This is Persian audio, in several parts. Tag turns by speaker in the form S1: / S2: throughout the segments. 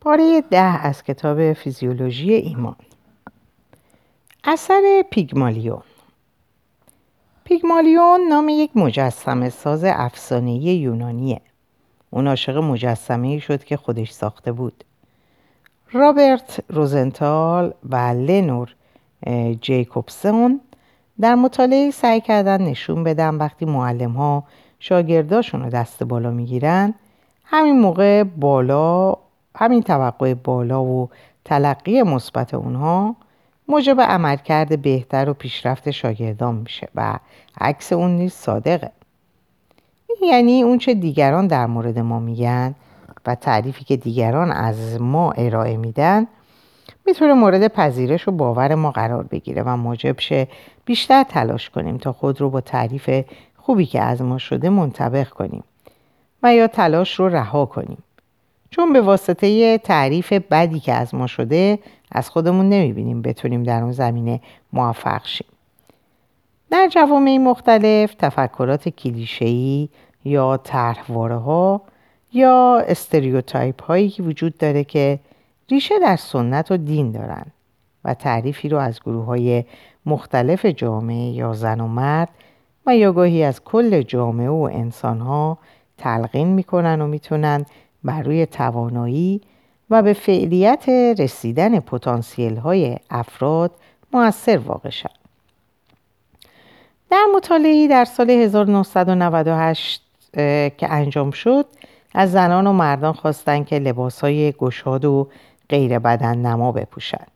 S1: پاره ده از کتاب فیزیولوژی ایمان. اثر پیگمالیون. پیگمالیون نام یک مجسمه ساز افسانه یونانیه. اون عاشق مجسمه شد که خودش ساخته بود. رابرت روزنتال و لنور جیکوبسون در مطالعه سعی کردن نشون بدن وقتی معلم ها شاگرداشون رو دست بالا می‌گیرن همین موقع بالا همین توقع بالا و تلقی مثبت اونها موجب عملکرد بهتر و پیشرفت شاگردان میشه و عکس اون نیز صادقه. یعنی اون چه دیگران در مورد ما میگن و تعریفی که دیگران از ما ارائه میدن می‌تونه مورد پذیرش و باور ما قرار بگیره و موجب شه بیشتر تلاش کنیم تا خود رو با تعریف خوبی که از ما شده منطبق کنیم و یا تلاش رو رها کنیم. چون به واسطه تعریف بدی که از ما شده از خودمون نمی‌بینیم بتونیم در اون زمینه موفق شیم. در جوامع مختلف تفکرات کلیشه‌ای یا طرحواره ها یا استریوتایپ هایی که وجود داره که ریشه در سنت و دین دارن و تعریفی رو از گروه های مختلف جامعه یا زن و مرد و یا گاهی از کل جامعه و انسان ها تلقین می‌کنن و می‌تونن بر روی توانایی و به فعلیت رسیدن پتانسیل های افراد موثر واقع شد. در مطالعی در سال 1998 که انجام شد از زنان و مردان خواستند که لباس های گشاد و غیر بدن نما بپوشند.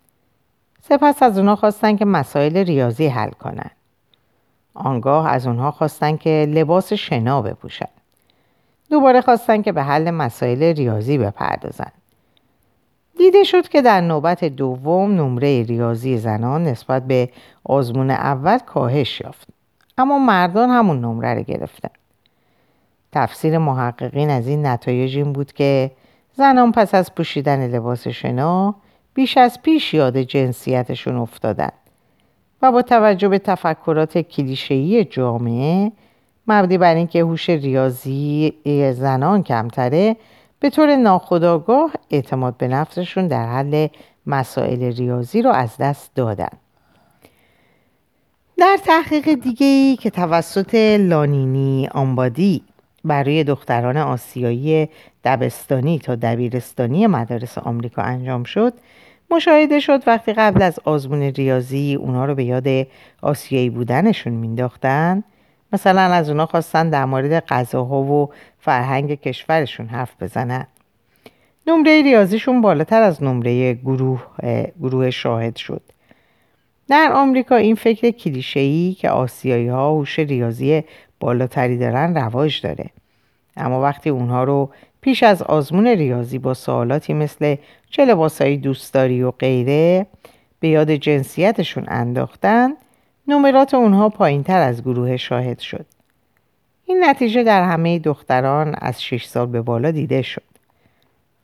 S1: سپس از اونها خواستن که مسائل ریاضی حل کنند. آنگاه از اونها خواستن که لباس شنا بپوشند. دوباره خواستن که به حل مسائل ریاضی بپردازند. دیده شد که در نوبت دوم نمره ریاضی زنان نسبت به آزمون اول کاهش یافت. اما مردان همون نمره رو گرفتن. تفسیر محققین از این نتایج این بود که زنان پس از پوشیدن لباس شنا بیش از پیش یاد جنسیتشون افتادن و با توجه به تفکرات کلیشه‌ای جامعه مبنی بر اینکه هوش ریاضی زنان کمتره به طور ناخودآگاه اعتماد به نفسشون در حل مسائل ریاضی رو از دست دادن. در تحقیق دیگه ای که توسط لانینی آنبادی برای دختران آسیایی دبستانی تا دبیرستانی مدارس آمریکا انجام شد مشاهده شد وقتی قبل از آزمون ریاضی اونا رو به یاد آسیایی بودنشون مینداختن مثلا از اونا خواستن در مورد غذاها و فرهنگ کشورشون حرف بزنن. نمره ریاضیشون بالاتر از نمره گروه, گروه شاهد شد. در آمریکا این فکر کلیشه‌ای که آسیایی ها هوش ریاضی بالاتری دارن رواج داره. اما وقتی اونها رو پیش از آزمون ریاضی با سوالاتی مثل چه لباسایی دوست داری و غیره به یاد جنسیتشون انداختن نمرات اونها پایین تر از گروه شاهد شد این نتیجه در همه دختران از 6 سال به بالا دیده شد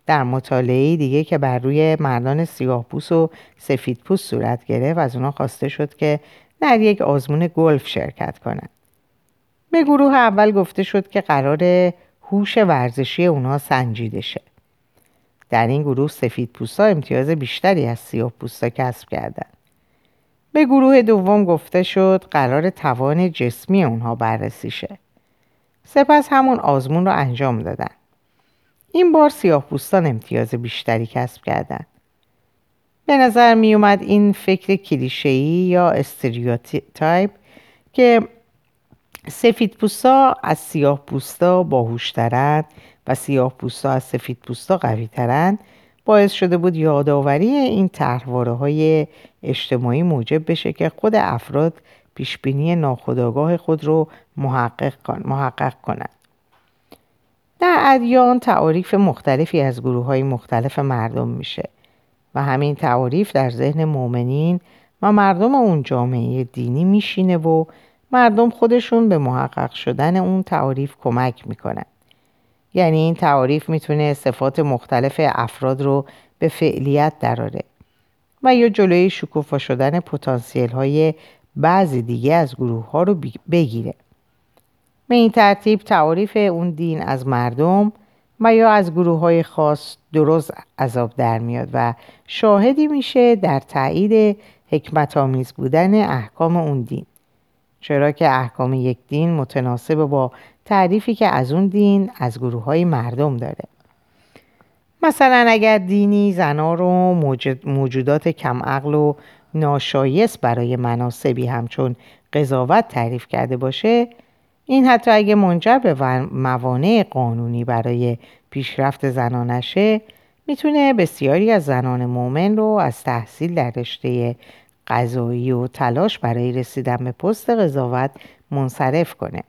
S1: در مطالعه دیگه که بر روی مردان سیاه پوست و سفید پوست صورت گرفت از اونا خواسته شد که در یک آزمون گلف شرکت کنند. به گروه اول گفته شد که قرار هوش ورزشی اونها سنجیده شه. در این گروه سفید پوستا امتیاز بیشتری از سیاه پوستا کسب کردند. به گروه دوم گفته شد قرار توان جسمی اونها بررسی شه. سپس همون آزمون رو انجام دادن. این بار سیاه پوستان امتیاز بیشتری کسب کردند. به نظر می اومد این فکر کلیشه‌ای یا استریوتایپ که سفید پوستا از سیاه پوستا باهوشترند و سیاه پوستا از سفید پوستا قوی ترند باعث شده بود یادآوری این طرحواره های اجتماعی موجب بشه که خود افراد پیشبینی ناخودآگاه خود رو محقق, کن، محقق کنند. در ادیان تعاریف مختلفی از گروه های مختلف مردم میشه و همین تعاریف در ذهن مؤمنین و مردم اون جامعه دینی میشینه و مردم خودشون به محقق شدن اون تعاریف کمک می‌کنن یعنی این تعاریف می‌تونه صفات مختلف افراد رو به فعلیت دراره و یا جلوی شکوفا شدن پتانسیل های بعضی دیگه از گروه ها رو بگیره. به این ترتیب تعاریف اون دین از مردم و یا از گروه های خاص درست عذاب در میاد و شاهدی میشه در تایید حکمت آمیز بودن احکام اون دین. چرا که احکام یک دین متناسب با تعریفی که از اون دین از گروه های مردم داره. مثلا اگر دینی زنا رو موجودات کم عقل و ناشایست برای مناسبی همچون قضاوت تعریف کرده باشه این حتی اگه منجر به موانع قانونی برای پیشرفت زنانشه می‌تونه بسیاری از زنان مؤمن رو از تحصیل در رشته قضایی و تلاش برای رسیدن به پست قضاوت منصرف کنه.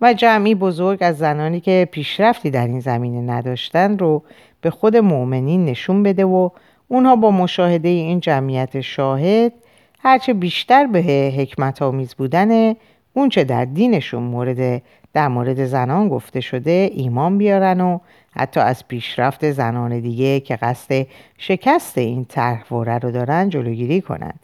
S1: و جمعی بزرگ از زنانی که پیشرفتی در این زمینه نداشتن رو به خود مؤمنین نشون بده و اونها با مشاهده این جمعیت شاهد هرچه بیشتر به حکمت آمیز بودن اونچه در دینشون مورد در مورد زنان گفته شده ایمان بیارن و حتی از پیشرفت زنان دیگه که قصد شکست این طرحواره رو دارن جلوگیری کنن.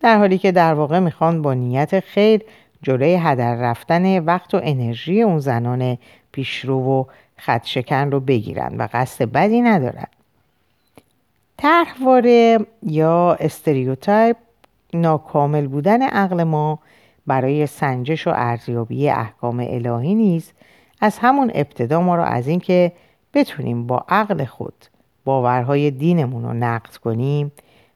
S1: در حالی که در واقع می‌خوان با نیت خیر جلوی هدر رفتن وقت و انرژی اون زنان پیشرو و خدشکن رو بگیرن و قصد بدی ندارن طرحواره یا استریوتایپ ناکامل بودن عقل ما برای سنجش و ارزیابی احکام الهی نیز از همون ابتدا ما را از اینکه بتونیم با عقل خود باورهای دینمون رو نقد کنیم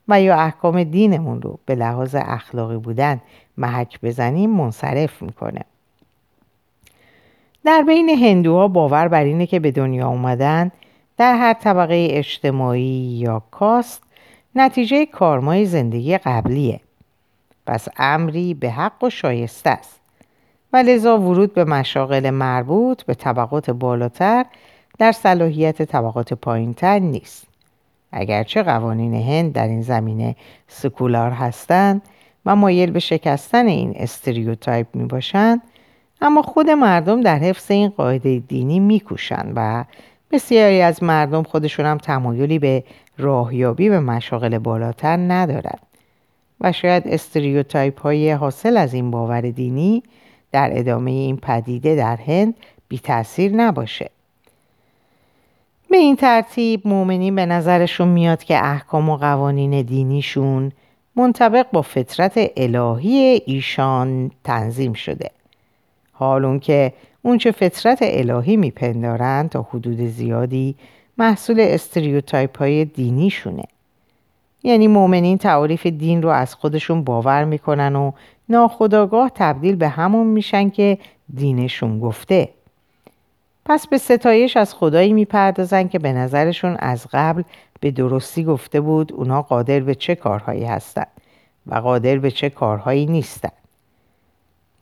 S1: و یا احکام دینمون رو به لحاظ اخلاقی بودن محک بزنیم منصرف می‌کنه. در بین هندوها باور بر اینه که به دنیا اومدن در هر طبقه اجتماعی یا کاست نتیجه کارمای زندگی قبلیه. پس امری به حق و شایسته است. و لذا ورود به مشاغل مربوط به طبقات بالاتر در صلاحیت طبقات پایینتر نیست. اگرچه قوانین هند در این زمینه سکولار هستند و مایل به شکستن این stereotype می باشند اما خود مردم در حفظ این قاعده دینی میکوشند و بسیاری از مردم خودشون هم تمایلی به راهیابی به مشاغل بالاتر ندارند و شاید stereotype های حاصل از این باور دینی در ادامه این پدیده در هند بی تاثیر نباشه. به این ترتیب مؤمنین به نظرشون میاد که احکام و قوانین دینیشون منطبق با فطرت الهی ایشان تنظیم شده. حال که اونچه فطرت الهی میپندارند تا حدود زیادی محصول استریوتایپ های دینیشونه. یعنی مؤمنین تعریف دین رو از خودشون باور می‌کنن و ناخداگاه تبدیل به همون میشن که دینشون گفته. پس به ستایش از خدایی می‌پردازن که به نظرشون از قبل به درستی گفته بود اونا قادر به چه کارهایی هستند و قادر به چه کارهایی نیستند.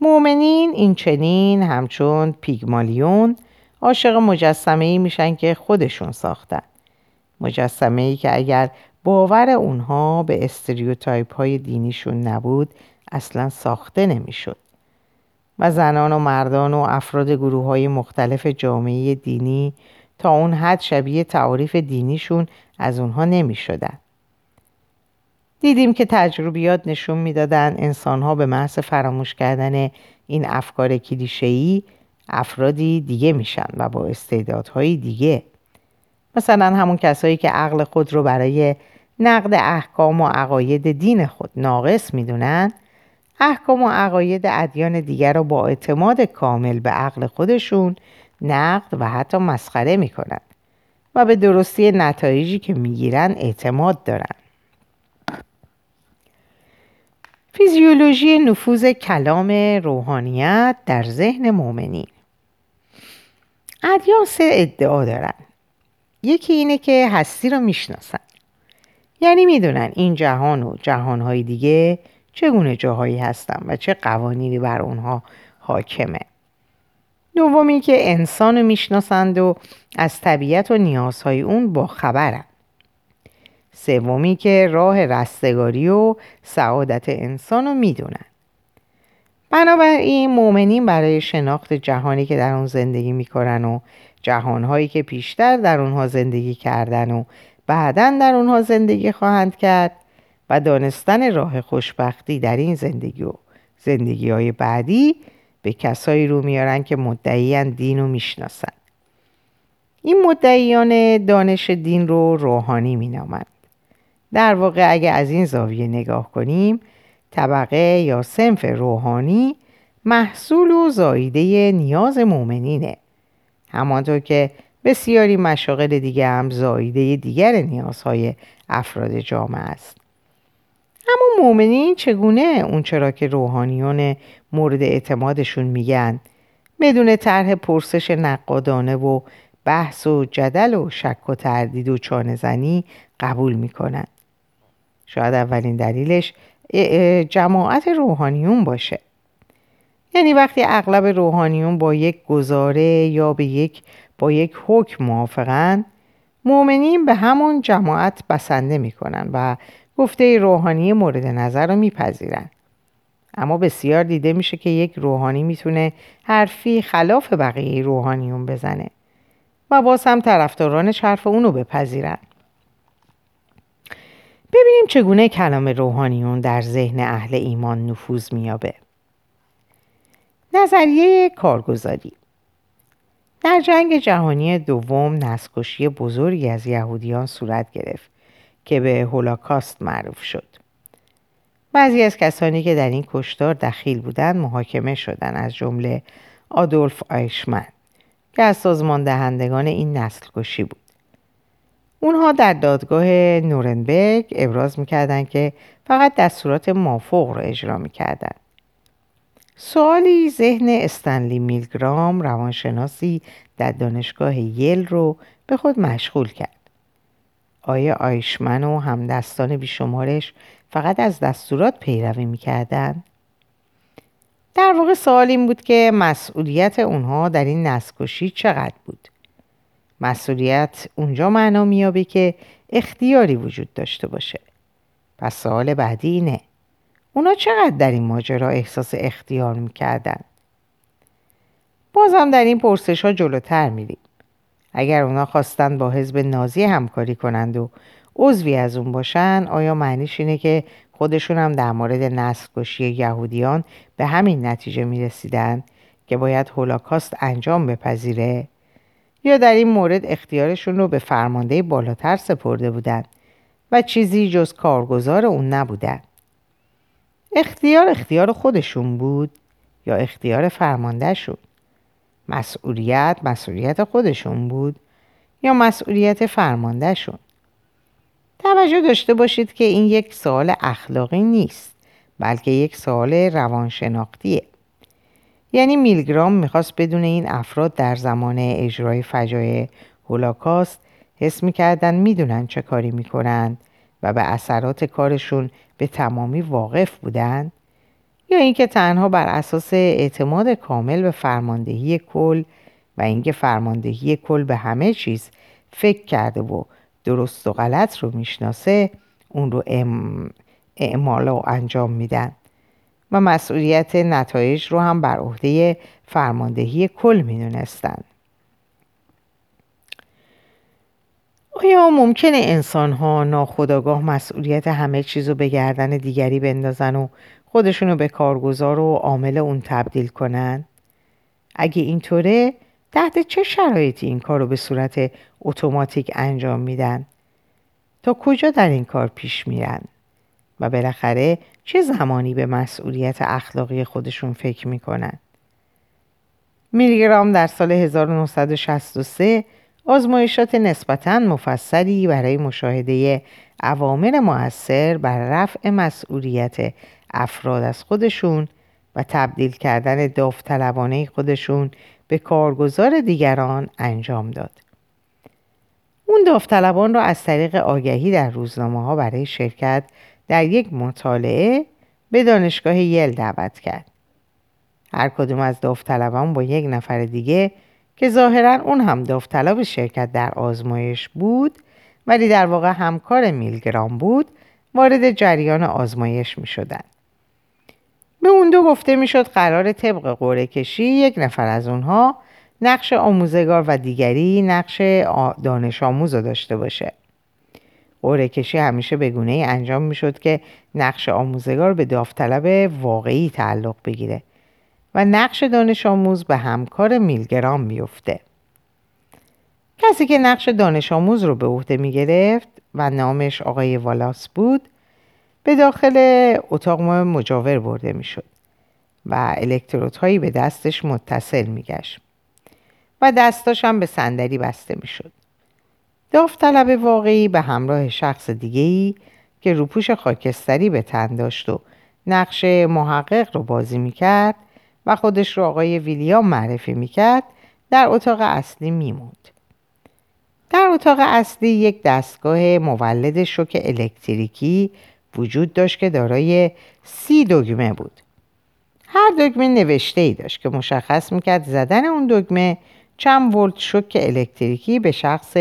S1: مؤمنین این چنین همچون پیگمالیون عاشق مجسمه ای میشن که خودشون ساختن. مجسمه ای که اگر باور اونها به استریوتایپ های دینیشون نبود اصلا ساخته نمی‌شد. و زنان و مردان و افراد گروه های مختلف جامعه دینی تا اون حد شبیه تعاریف دینیشون از اونها نمی شدن. دیدیم که تجربیات نشون می‌دادن انسان ها به محض فراموش کردن این افکار کلیشه‌ای افرادی دیگه میشن و با استعدادهای دیگه مثلا همون کسایی که عقل خود رو برای نقد احکام و عقاید دین خود ناقص می‌دونن احکام و عقاید ادیان دیگر را با اعتماد کامل به عقل خودشون نقد و حتی مسخره می‌کنن و به درستی نتایجی که می‌گیرن اعتماد دارن. فیزیولوژی نفوذ کلام روحانیت در ذهن مؤمنین. ادیان سه ادعا دارن. یکی اینه که هستی رو می‌شناسن. یعنی می‌دونن این جهان و جهانهای دیگه چگونه جاهایی هستن و چه قوانینی بر اونها حاکمه. دومی که انسان می‌شناسند و از طبیعت و نیازهای اون با خبرن. سومی که راه رستگاری و سعادت انسان رو می‌دونن. بنابراین مؤمنین برای شناخت جهانی که در اون زندگی می‌کنن و جهانهایی که پیشتر در اونها زندگی کردن و بعدا در اونها زندگی خواهند کرد و دانستن راه خوشبختی در این زندگی و زندگی های بعدی به کسایی رو میارن که مدعیان دین رو می‌شناسن. این مدعیان دانش دین رو روحانی می نامند. در واقع اگر از این زاویه نگاه کنیم طبقه یا سنف روحانی محصول و زاییده نیاز مؤمنینه. همانطور که بسیاری مشاغل دیگه هم زاییده دیگر نیازهای افراد جامعه است. اما مؤمنین چگونه اون چرا که روحانیون مورد اعتمادشون میگن؟ بدون طرح پرسش نقادانه و بحث و جدل و شک و تردید و چانه زنی قبول می‌کنن. شاید اولین دلیلش جماعت روحانیون باشه. یعنی وقتی اغلب روحانیون با یک گزاره یا به یک با یک حکم موافقن مؤمنین به همون جماعت بسنده می‌کنن و گفته روحانی مورد نظر رو میپذیرن. اما بسیار دیده میشه که یک روحانی می‌تونه حرفی خلاف بقیه روحانیون بزنه و باز هم طرفداران حرف اونو بپذیرن. ببینیم چگونه کلام روحانیون در ذهن اهل ایمان نفوذ میابه نظریه کارگزاری. در جنگ جهانی دوم نسکشی بزرگی از یهودیان صورت گرفت. که به هولاکاست معروف شد. بعضی از کسانی که در این کشتار دخیل بودند محاکمه شدند از جمله آدولف آیشمن که از سازمان دهندگان این نسل کشی بود. اونها در دادگاه نورنبرگ ابراز می‌کردند که فقط دستورات مافوق را اجرا می‌کردند. سوالی ذهن استنلی میلگرام روانشناسی در دانشگاه یل رو به خود مشغول کرد. آیا آیشمن و همدستان بیشمارش فقط از دستورات پیروی می‌کردن؟ در واقع سوال این بود که مسئولیت اونها در این نسکشی چقدر بود؟ مسئولیت اونجا معنا میابه که اختیاری وجود داشته باشه. پس سوال بعدی اینه. اونا چقدر در این ماجرا احساس اختیار می‌کردن؟ بازم در این پرسش ها جلوتر میریم. اگر اونا خواستن با حزب نازی همکاری کنند و عضوی از اون باشن آیا معنیش اینه که خودشون هم در مورد نسل کشی یهودیان به همین نتیجه می‌رسیدن که باید هولاکاست انجام بپذیره؟ یا در این مورد اختیارشون رو به فرمانده بالاتر سپرده بودن و چیزی جز کارگزار اون نبودن؟ اختیار اختیار خودشون بود یا اختیار فرماندهشون؟ مسئولیت مسئولیت خودشون بود یا مسئولیت فرماندهشون؟ توجه داشته باشید که این یک سوال اخلاقی نیست بلکه یک سوال روانشناختیه. یعنی میلگرام می‌خواست بدون این افراد در زمان اجرای فجایع هولاکاست حس می‌کردن می‌دونن چه کاری می‌کنن و به اثرات کارشون به تمامی واقف بودند یا اینکه تنها بر اساس اعتماد کامل به فرماندهی کل و اینکه فرماندهی کل به همه چیز فکر کرده و درست و غلط رو می‌شناسه اون رو اعمال و انجام میدن. و مسئولیت نتایج رو هم بر عهده فرماندهی کل می‌دونستند آیا ممکنه انسان ها ناخداگاه مسئولیت همه چیز رو به گردن دیگری بندازن و خودشونو به کارگزار و عامل اون تبدیل کنن؟ اگه اینطوره تحت چه شرایطی این کار رو به صورت اتوماتیک انجام میدن؟ تا کجا در این کار پیش میرن؟ و بالاخره چه زمانی به مسئولیت اخلاقی خودشون فکر می‌کنن؟ میلیگرام در سال 1963 آزمایشات نسبتا مفصلی برای مشاهده عوامل موثر بر رفع مسئولیت افراد از خودشون و تبدیل کردن داوطلبانه خودشون به کارگزار دیگران انجام داد. اون داوطلبان را از طریق آگهی در روزنامه ها برای شرکت در یک مطالعه به دانشگاه یل دعوت کرد. هر کدوم از داوطلبان با یک نفر دیگه که ظاهرا اون هم داوطلب شرکت در آزمایش بود ولی در واقع همکار میلگرام بود وارد جریان آزمایش می شدن. به اون دو گفته می شد قرار طبق قوره کشی یک نفر از اونها نقش آموزگار و دیگری نقش دانش آموز رو داشته باشه. قوره کشی همیشه به گونه ای انجام می شد که نقش آموزگار به داوطلب واقعی تعلق بگیره و نقش دانش آموز به همکار میلگرام میفته. کسی که نقش دانش آموز رو به عهده می گرفت و نامش آقای والاس بود به داخل اتاق مجاور برده می شد و الکترودهایی به دستش متصل می گشت و دستاش هم به صندلی بسته می شد. داوطلب واقعی به همراه شخص دیگهی که روپوش خاکستری به تن داشت و نقش محقق رو بازی می کرد و خودش رو آقای ویلیام معرفی می کرد در اتاق اصلی می موند. در اتاق اصلی یک دستگاه مولد شوک الکتریکی وجود داشت که دارای سی دگمه بود. هر دگمه نوشته ای داشت که مشخص می‌کرد زدن اون دگمه چند ولت شوک الکتریکی به شخص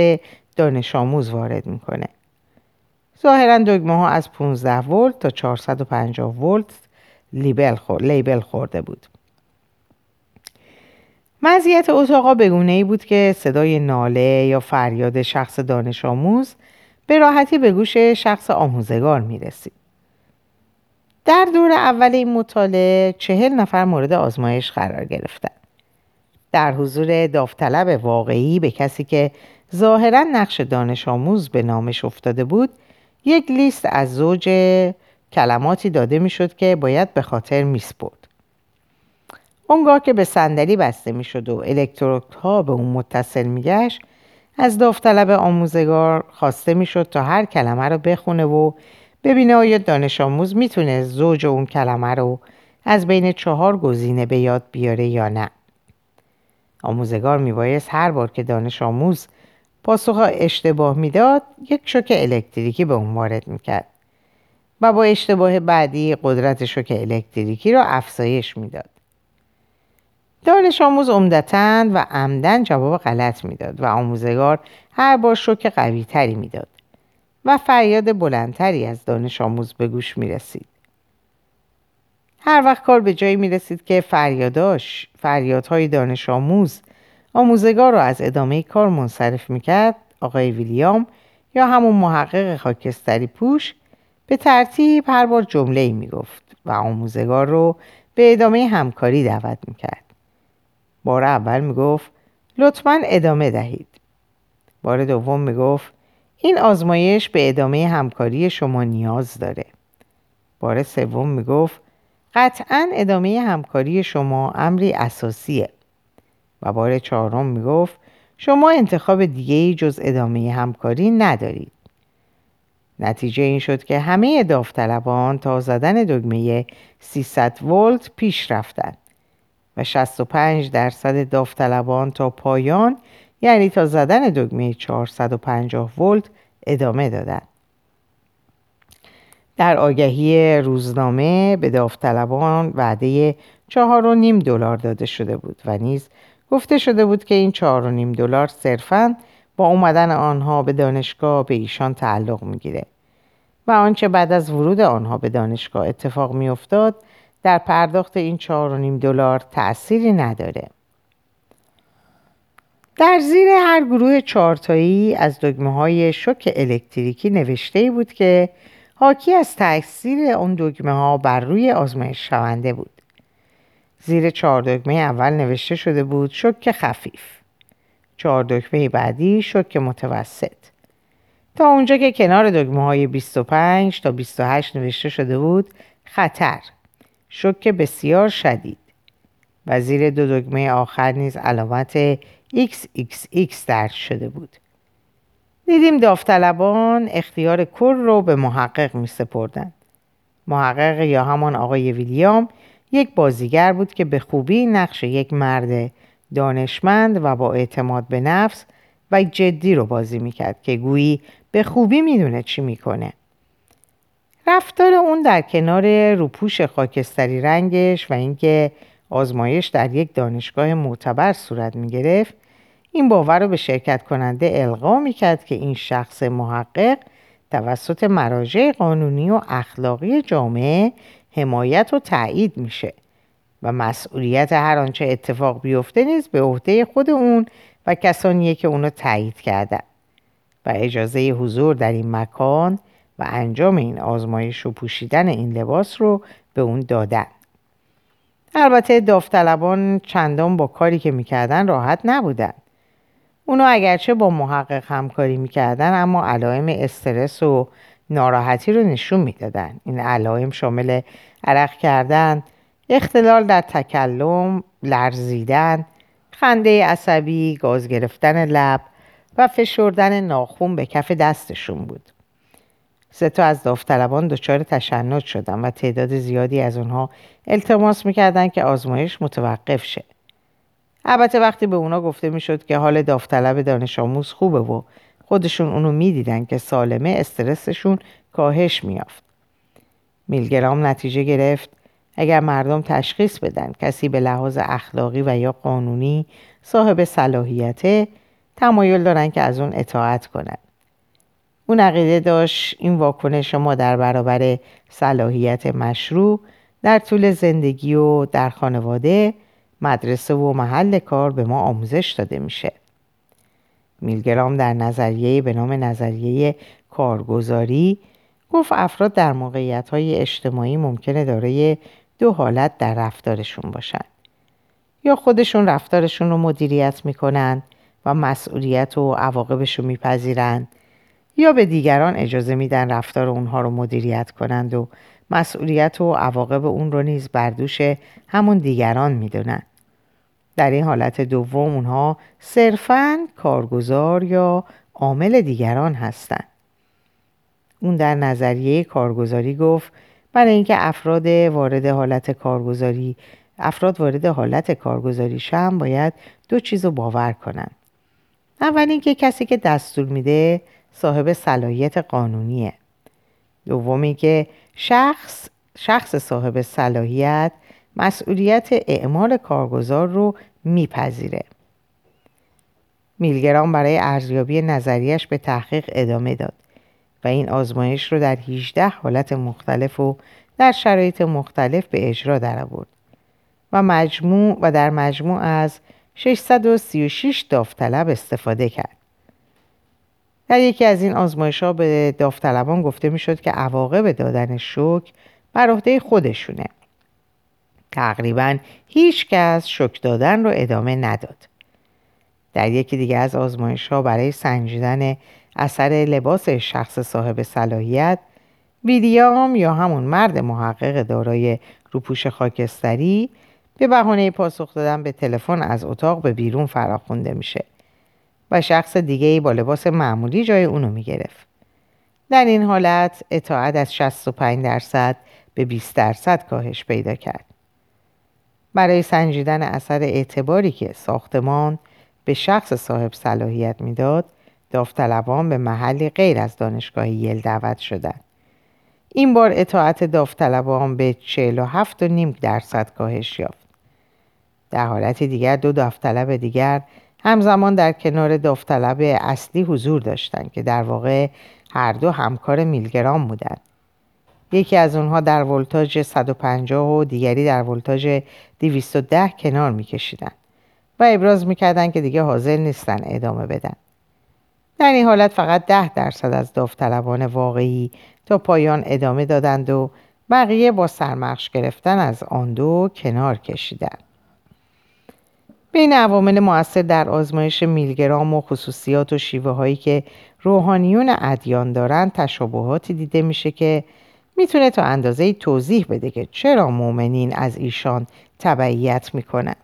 S1: دانش آموز وارد می‌کنه. ظاهرا دگمه ها از 15 ولت تا 450 ولت لیبل خورده بود. مزیت اتاقا بگونه ای بود که صدای ناله یا فریاد شخص دانش آموز به راحتی به گوش شخص آموزگار می رسید. در دور اول این مطالعه چهل نفر مورد آزمایش قرار گرفتند. در حضور داوطلب واقعی به کسی که ظاهرا نقش دانش آموز به نامش افتاده بود یک لیست از زوج کلماتی داده می‌شد که باید به خاطر میسپرد اونگاه که به صندلی بسته می‌شد و الکترودها به اون متصل میگشت از داوطلب آموزگار خواسته می‌شد تا هر کلمه رو بخونه و ببینه آیا دانش آموز می‌تونه زوج اون کلمه رو از بین چهار گزینه به یاد بیاره یا نه. آموزگار میبایست هر بار که دانش آموز پاسخ اشتباه می‌داد یک شوک الکتریکی به اون وارد می‌کرد و با اشتباه بعدی قدرت شوک الکتریکی را افزایش می‌داد. دانش آموز عمدتا و عمدن جواب غلط می‌داد و آموزگار هر بار شوک قوی تری می‌داد و فریاد بلندتری از دانش آموز به گوش می رسید. هر وقت کار به جایی می رسید که فریاداش فریادهای دانش آموز آموزگار را از ادامه کار منصرف می کرد آقای ویلیام یا همون محقق خاکستری پوش به ترتیب هر بار جمله ای می گفت و آموزگار رو به ادامه همکاری دعوت می کرد. بار اول می گفت لطفا ادامه دهید. بار دوم می گفت این آزمایش به ادامه همکاری شما نیاز داره. بار سوم می گفت قطعا ادامه همکاری شما امری اساسیه. و بار چهارم می گفت شما انتخاب دیگه جز ادامه همکاری ندارید. نتیجه این شد که همه داوطلبان تا زدن دگمه 300 ولت پیش رفتند و 65 درصد داوطلبان تا پایان یعنی تا زدن دگمه 450 ولت ادامه دادند. در آگهی روزنامه به داوطلبان وعده چهار و نیم دلار داده شده بود و نیز گفته شده بود که این چهار و نیم دلار صرفاً با اومدن آنها به دانشگاه به ایشان تعلق می‌گیره و آنچه بعد از ورود آنها به دانشگاه اتفاق میافتاد در پرداخت این چهار و نیم دلار تأثیری نداره. در زیر هر گروه چارتایی از دگمه های شوک الکتریکی نوشته بود که حاکی از تاثیر اون دگمه ها بر روی آزمایش شونده بود. زیر چهار دکمه اول نوشته شده بود شک خفیف. چهار دکمه بعدی شک متوسط. تا اونجا که کنار دکمه های 25 تا 28 نوشته شده بود خطر. شک بسیار شدید و زیر دو دکمه آخر نیز علامت XXX درج شده بود دیدیم داوطلبان اختیار کل رو به محقق می سپردن. محقق یا همان آقای ویلیام یک بازیگر بود که به خوبی نقش یک مرد دانشمند و با اعتماد به نفس و جدی رو بازی می‌کرد که گویی به خوبی می‌دونه چی می‌کنه. رفتار اون در کنار روپوش خاکستری رنگش و اینکه آزمایش در یک دانشگاه معتبر صورت می‌گرفت این باور رو به شرکت کننده القا می‌کرد که این شخص محقق توسط مراجع قانونی و اخلاقی جامعه حمایت و تایید میشه و مسئولیت هر آنچه اتفاق بیفته نیز به عهده خود اون و کسانیه که اونو تایید کردن. و اجازه حضور در این مکان و انجام این آزمایش و پوشیدن این لباس رو به اون دادن. البته داوطلبان چندان با کاری که می‌کردن راحت نبودن. اونا اگرچه با محقق همکاری می‌کردن اما علائم استرس و ناراحتی رو نشون می‌دادن. این علائم شامل عرق کردن اختلال در تکلم لرزیدن خنده عصبی گاز گرفتن لب و فشردن ناخون به کف دستشون بود. سه تا از داوطلبان دچار تشنج شدن و تعداد زیادی از اونها التماس می‌کردن که آزمایش متوقف شه. البته وقتی به اونا گفته می‌شد که حال داوطلب دانش آموز خوبه و خودشون اونو می‌دیدن که سالمه استرسشون کاهش میافت میلگرام نتیجه گرفت اگر مردم تشخیص بدن کسی به لحاظ اخلاقی و یا قانونی صاحب صلاحیته تمایل دارن که از اون اطاعت کنن. اون عقیده داشت این واکنش ما در برابر صلاحیت مشروع در طول زندگی و در خانواده مدرسه و محل کار به ما آموزش داده میشه. میلگرام در نظریه به نام نظریه کارگزاری گفت افراد در موقعیت های اجتماعی ممکنه دارای دو حالت در رفتارشون باشن. یا خودشون رفتارشون رو مدیریت می‌کنن و مسئولیت و عواقبش رو میپذیرند یا به دیگران اجازه میدن رفتار اونها رو مدیریت کنند و مسئولیت و عواقب اون رو نیز بر دوش همون دیگران می‌دونن. در این حالت دوم اونها صرفا کارگزار یا عامل دیگران هستند اون در نظریه کارگزاری گفت برای اینکه افراد وارد حالت کارگزاری افراد وارد حالت کارگزاری شم باید دو چیز رو باور کنند اول اینکه کسی که دستور میده صاحب صلاحیت قانونیه دومی که شخص شخص صاحب صلاحیت مسئولیت اعمال کارگزار رو میپذیره میلگرام برای ارزیابی نظریش به تحقیق ادامه داد و این آزمایش رو در 18 حالت مختلف و در شرایط مختلف به اجرا درآورد و مجموع و در مجموع از 636 داوطلب استفاده کرد. در یکی از این آزمایش ها به داوطلبان گفته می‌شد که عواقب دادن شوک بر عهده خودشونه. تقریبا هیچ کس شک دادن رو ادامه نداد. در یکی دیگه از آزمایش ها برای سنجیدن اثر لباس شخص صاحب صلاحیت ویلیام یا همون مرد محقق دارای روپوش خاکستری به بهانه پاسخ دادن به تلفن از اتاق به بیرون فراخونده میشه و شخص دیگه ای با لباس معمولی جای اونو می‌گرفت. در این حالت اطاعت از 65 درصد به 20 درصد کاهش پیدا کرد. برای سنجیدن اثر اعتباری که ساختمان به شخص صاحب صلاحیت می‌داد داوطلبان به محلی غیر از دانشگاه یل دعوت شدند این بار اطاعت داوطلبان به 47 و نیم درصد کاهش یافت در حالت دیگر دو داوطلب دیگر همزمان در کنار داوطلب اصلی حضور داشتند که در واقع هر دو همکار میلگرام بودند یکی از اونها در ولتاژ 150 و دیگری در ولتاژ 210 کنار میکشیدند و ابراز می‌کردند که دیگه حاضر نیستن ادامه بدن در این حالت فقط ده درصد از داوطلبان واقعی تا پایان ادامه دادند و بقیه با سرمخش گرفتن از آن دو کنار کشیدند. بین عوامل موثر در آزمایش میلگرام و خصوصیات و شیوه هایی که روحانیون ادیان دارند تشابهاتی دیده میشه که می‌تونه تا اندازه توضیح بده که چرا مؤمنین از ایشان تبعیت می‌کنن.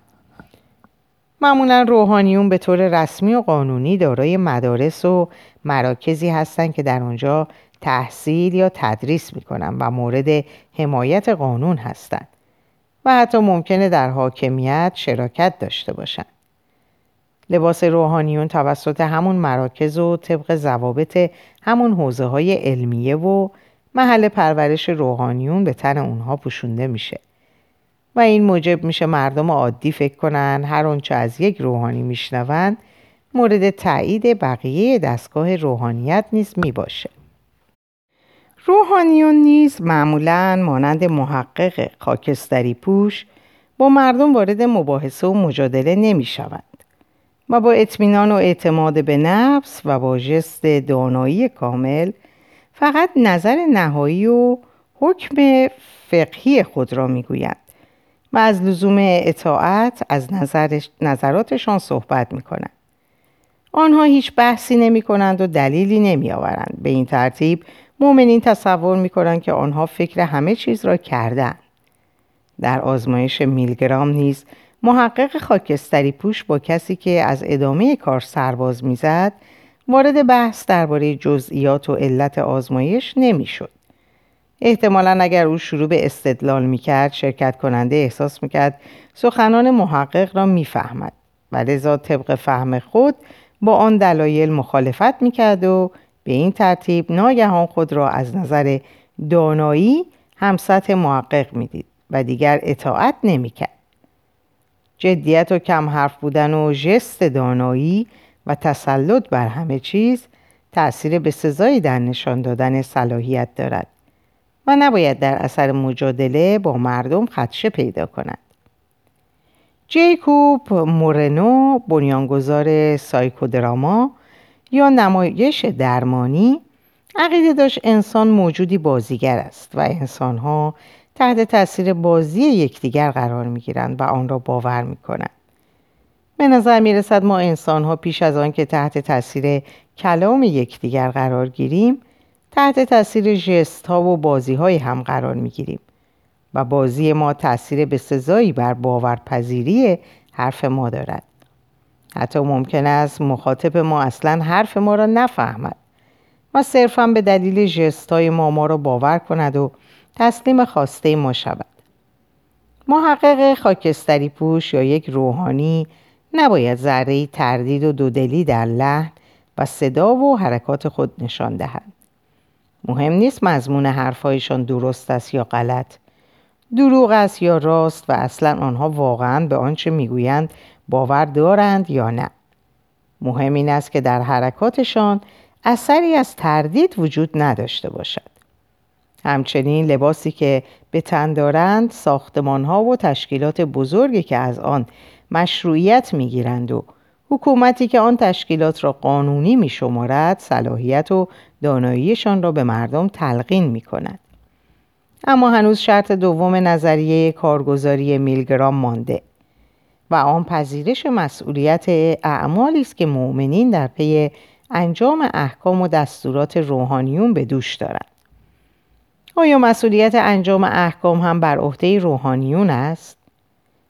S1: معمولا روحانیون به طور رسمی و قانونی دارای مدارس و مراکزی هستند که در آنجا تحصیل یا تدریس می‌کنن و مورد حمایت قانون هستند و حتی ممکنه در حاکمیت شراکت داشته باشند. لباس روحانیون توسط همون مراکز و طبق ضوابط همون حوزه های علمیه و محل پرورش روحانیون به تن اونها پوشونده میشه و این موجب میشه مردم عادی فکر کنن هر آنچه از یک روحانی میشنوند مورد تایید بقیه دستگاه روحانیت نیز می‌باشه روحانیون نیز معمولا مانند محقق خاکستری پوش با مردم وارد مباحثه و مجادله نمی شوند و با اطمینان و اعتماد به نفس و با جست دانایی کامل فقط نظر نهایی و حکم فقهی خود را می‌گویند و از لزوم اطاعت از نظراتشان صحبت می‌کنند آنها هیچ بحثی نمی کنند و دلیلی نمی آورند. به این ترتیب مؤمنین تصور می کنند که آنها فکر همه چیز را کردند. در آزمایش میلگرام نیز محقق خاکستری پوش با کسی که از ادامه کار سرباز می‌زد وارد بحث درباره جزئیات و علت آزمایش نمی‌شد. احتمالا اگر او شروع به استدلال می‌کرد شرکت کننده احساس می‌کرد سخنان محقق را می‌فهمد و لذا طبق فهم خود با آن دلایل مخالفت می‌کرد و به این ترتیب ناگهان خود را از نظر دانایی هم سطح محقق می‌دید و دیگر اطاعت نمی‌کرد. جدیت و کم حرف بودن و ژست دانایی و تسلط بر همه چیز تأثیر به سزایی در نشان دادن صلاحیت دارد و نباید در اثر مجادله با مردم خدشه پیدا کند. جیکوب مورنو بنیانگذار سایکودراما یا نمایش درمانی عقیده داشت انسان موجودی بازیگر است و انسانها تحت تاثیر بازی یکدیگر قرار می گیرند و آن را باور می کنند. به نظر می رسد ما انسان ها پیش از آن که تحت تاثیر کلام یکدیگر قرار گیریم تحت تاثیر جست ها و بازی های هم قرار می گیریم و بازی ما تاثیر به سزایی بر باورپذیری حرف ما دارد. حتی ممکن است مخاطب ما اصلا حرف ما را نفهمد و صرفا به دلیل جست های ما ما را باور کند و تسلیم خواسته ما شود. محقق خاکستری پوش یا یک روحانی نباید ذره تردید و دودلی در لحن و صدا و حرکات خود نشان دهد. مهم نیست مضمون حرفهایشان درست است یا غلط. دروغ است یا راست و اصلا آنها واقعا به آنچه می‌گویند باور دارند یا نه. مهم این است که در حرکاتشان اثری از تردید وجود نداشته باشد. همچنین لباسی که به تن دارند ساختمان ها و تشکیلات بزرگی که از آن مشروعیت می گیرند و حکومتی که آن تشکیلات را قانونی می شمارد صلاحیت و داناییشان را به مردم تلقین می کند. اما هنوز شرط دوم نظریه کارگزاری میلگرام مانده و آن پذیرش مسئولیت اعمالی است که مؤمنین در پی انجام احکام و دستورات روحانیون به دوش دارند. آیا مسئولیت انجام احکام هم بر عهده روحانیون است؟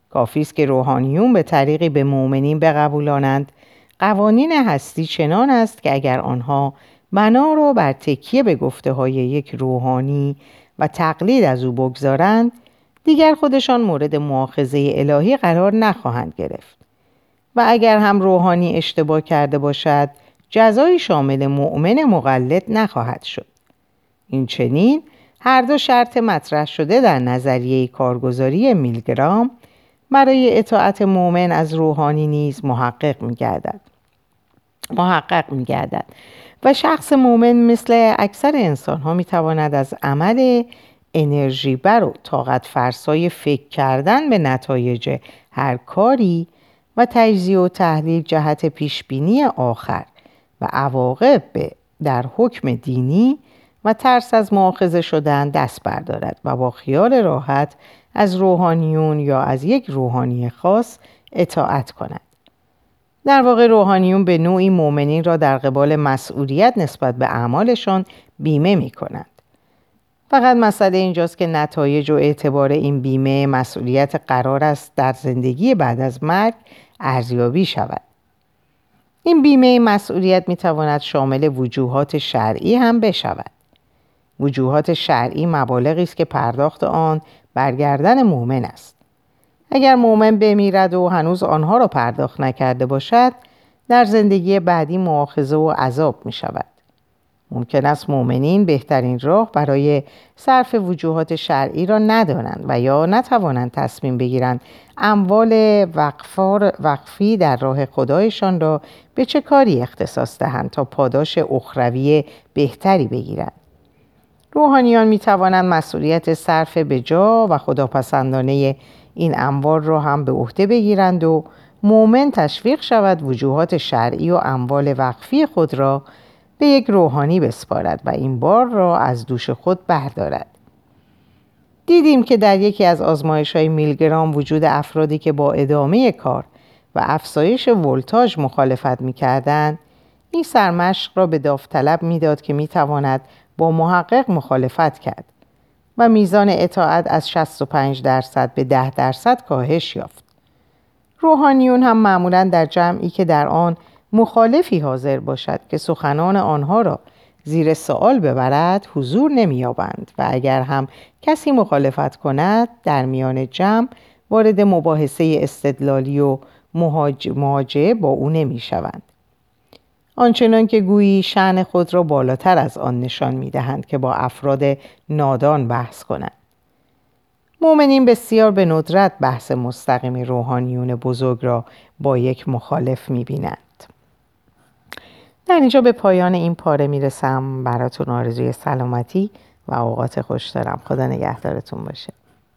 S1: کافی است که روحانیون به طریقی به مؤمنین بقبولانند قوانین هستی چنان است که اگر آنها بنا را بر تکیه به گفته های یک روحانی و تقلید از او بگذارند دیگر خودشان مورد معاخذه الهی قرار نخواهند گرفت. و اگر هم روحانی اشتباه کرده باشد جزایی شامل مؤمن مقلد نخواهد شد. این چنین هر دو شرط مطرح شده در نظریه کارگزاری میلگرام برای اطاعت مؤمن از روحانی نیز محقق میگردد. محقق میگردد. و شخص مؤمن مثل اکثر انسان ها می تواند از عمل انرژی بر و طاقت فرسای فکر کردن به نتایج هر کاری و تجزیه و تحلیل جهت پیشبینی آخر و عواقب در حکم دینی و ترس از معاخذه شدن دست بردارد و با خیال راحت از روحانیون یا از یک روحانی خاص اطاعت کند. در واقع روحانیون به نوعی مؤمنین را در قبال مسئولیت نسبت به اعمالشان بیمه می کنند. فقط مسئله اینجاست که نتایج و اعتبار این بیمه مسئولیت قرار است در زندگی بعد از مرگ ارزیابی شود. این بیمه مسئولیت می تواند شامل وجوهات شرعی هم بشود. وجوهات شرعی مبالغی است که پرداخت آن برگردن مؤمن است. اگر مؤمن بمیرد و هنوز آنها را پرداخت نکرده باشد در زندگی بعدی مؤاخذه و عذاب می شود. ممکن است مؤمنین بهترین راه برای صرف وجوهات شرعی را ندانند و یا نتوانند تصمیم بگیرند اموال وقفار وقفی در راه خدایشان را به چه کاری اختصاص دهند تا پاداش اخروی بهتری بگیرند. روحانیان می توانند مسئولیت صرف به جا و خداپسندانه این اموال را هم به عهده بگیرند و مؤمن تشویق شود وجوهات شرعی و اموال وقفی خود را به یک روحانی بسپارد و این بار را از دوش خود بردارد. دیدیم که در یکی از آزمایش های میلگرام وجود افرادی که با ادامه کار و افزایش ولتاژ مخالفت می‌کردند این سرمشق را به داوطلب می‌داد که می‌تواند با محقق مخالفت کرد و میزان اطاعت از 65 درصد به 10 درصد کاهش یافت. روحانیون هم معمولا در جمعی که در آن مخالفی حاضر باشد که سخنان آنها را زیر سوال ببرد حضور نمییابند و اگر هم کسی مخالفت کند در میان جمع وارد مباحثه استدلالی و مواجهه با او نمی‌شوند. آنچنان که گویی شعن خود را بالاتر از آن نشان می‌دهند که با افراد نادان بحث کنند. مؤمنین بسیار به ندرت بحث مستقیم روحانیون بزرگ را با یک مخالف می‌بینند. در اینجا به پایان این پاره می‌رسم. براتون آرزوی سلامتی و اوقات خوش دارم. خدا نگهدارتون باشه.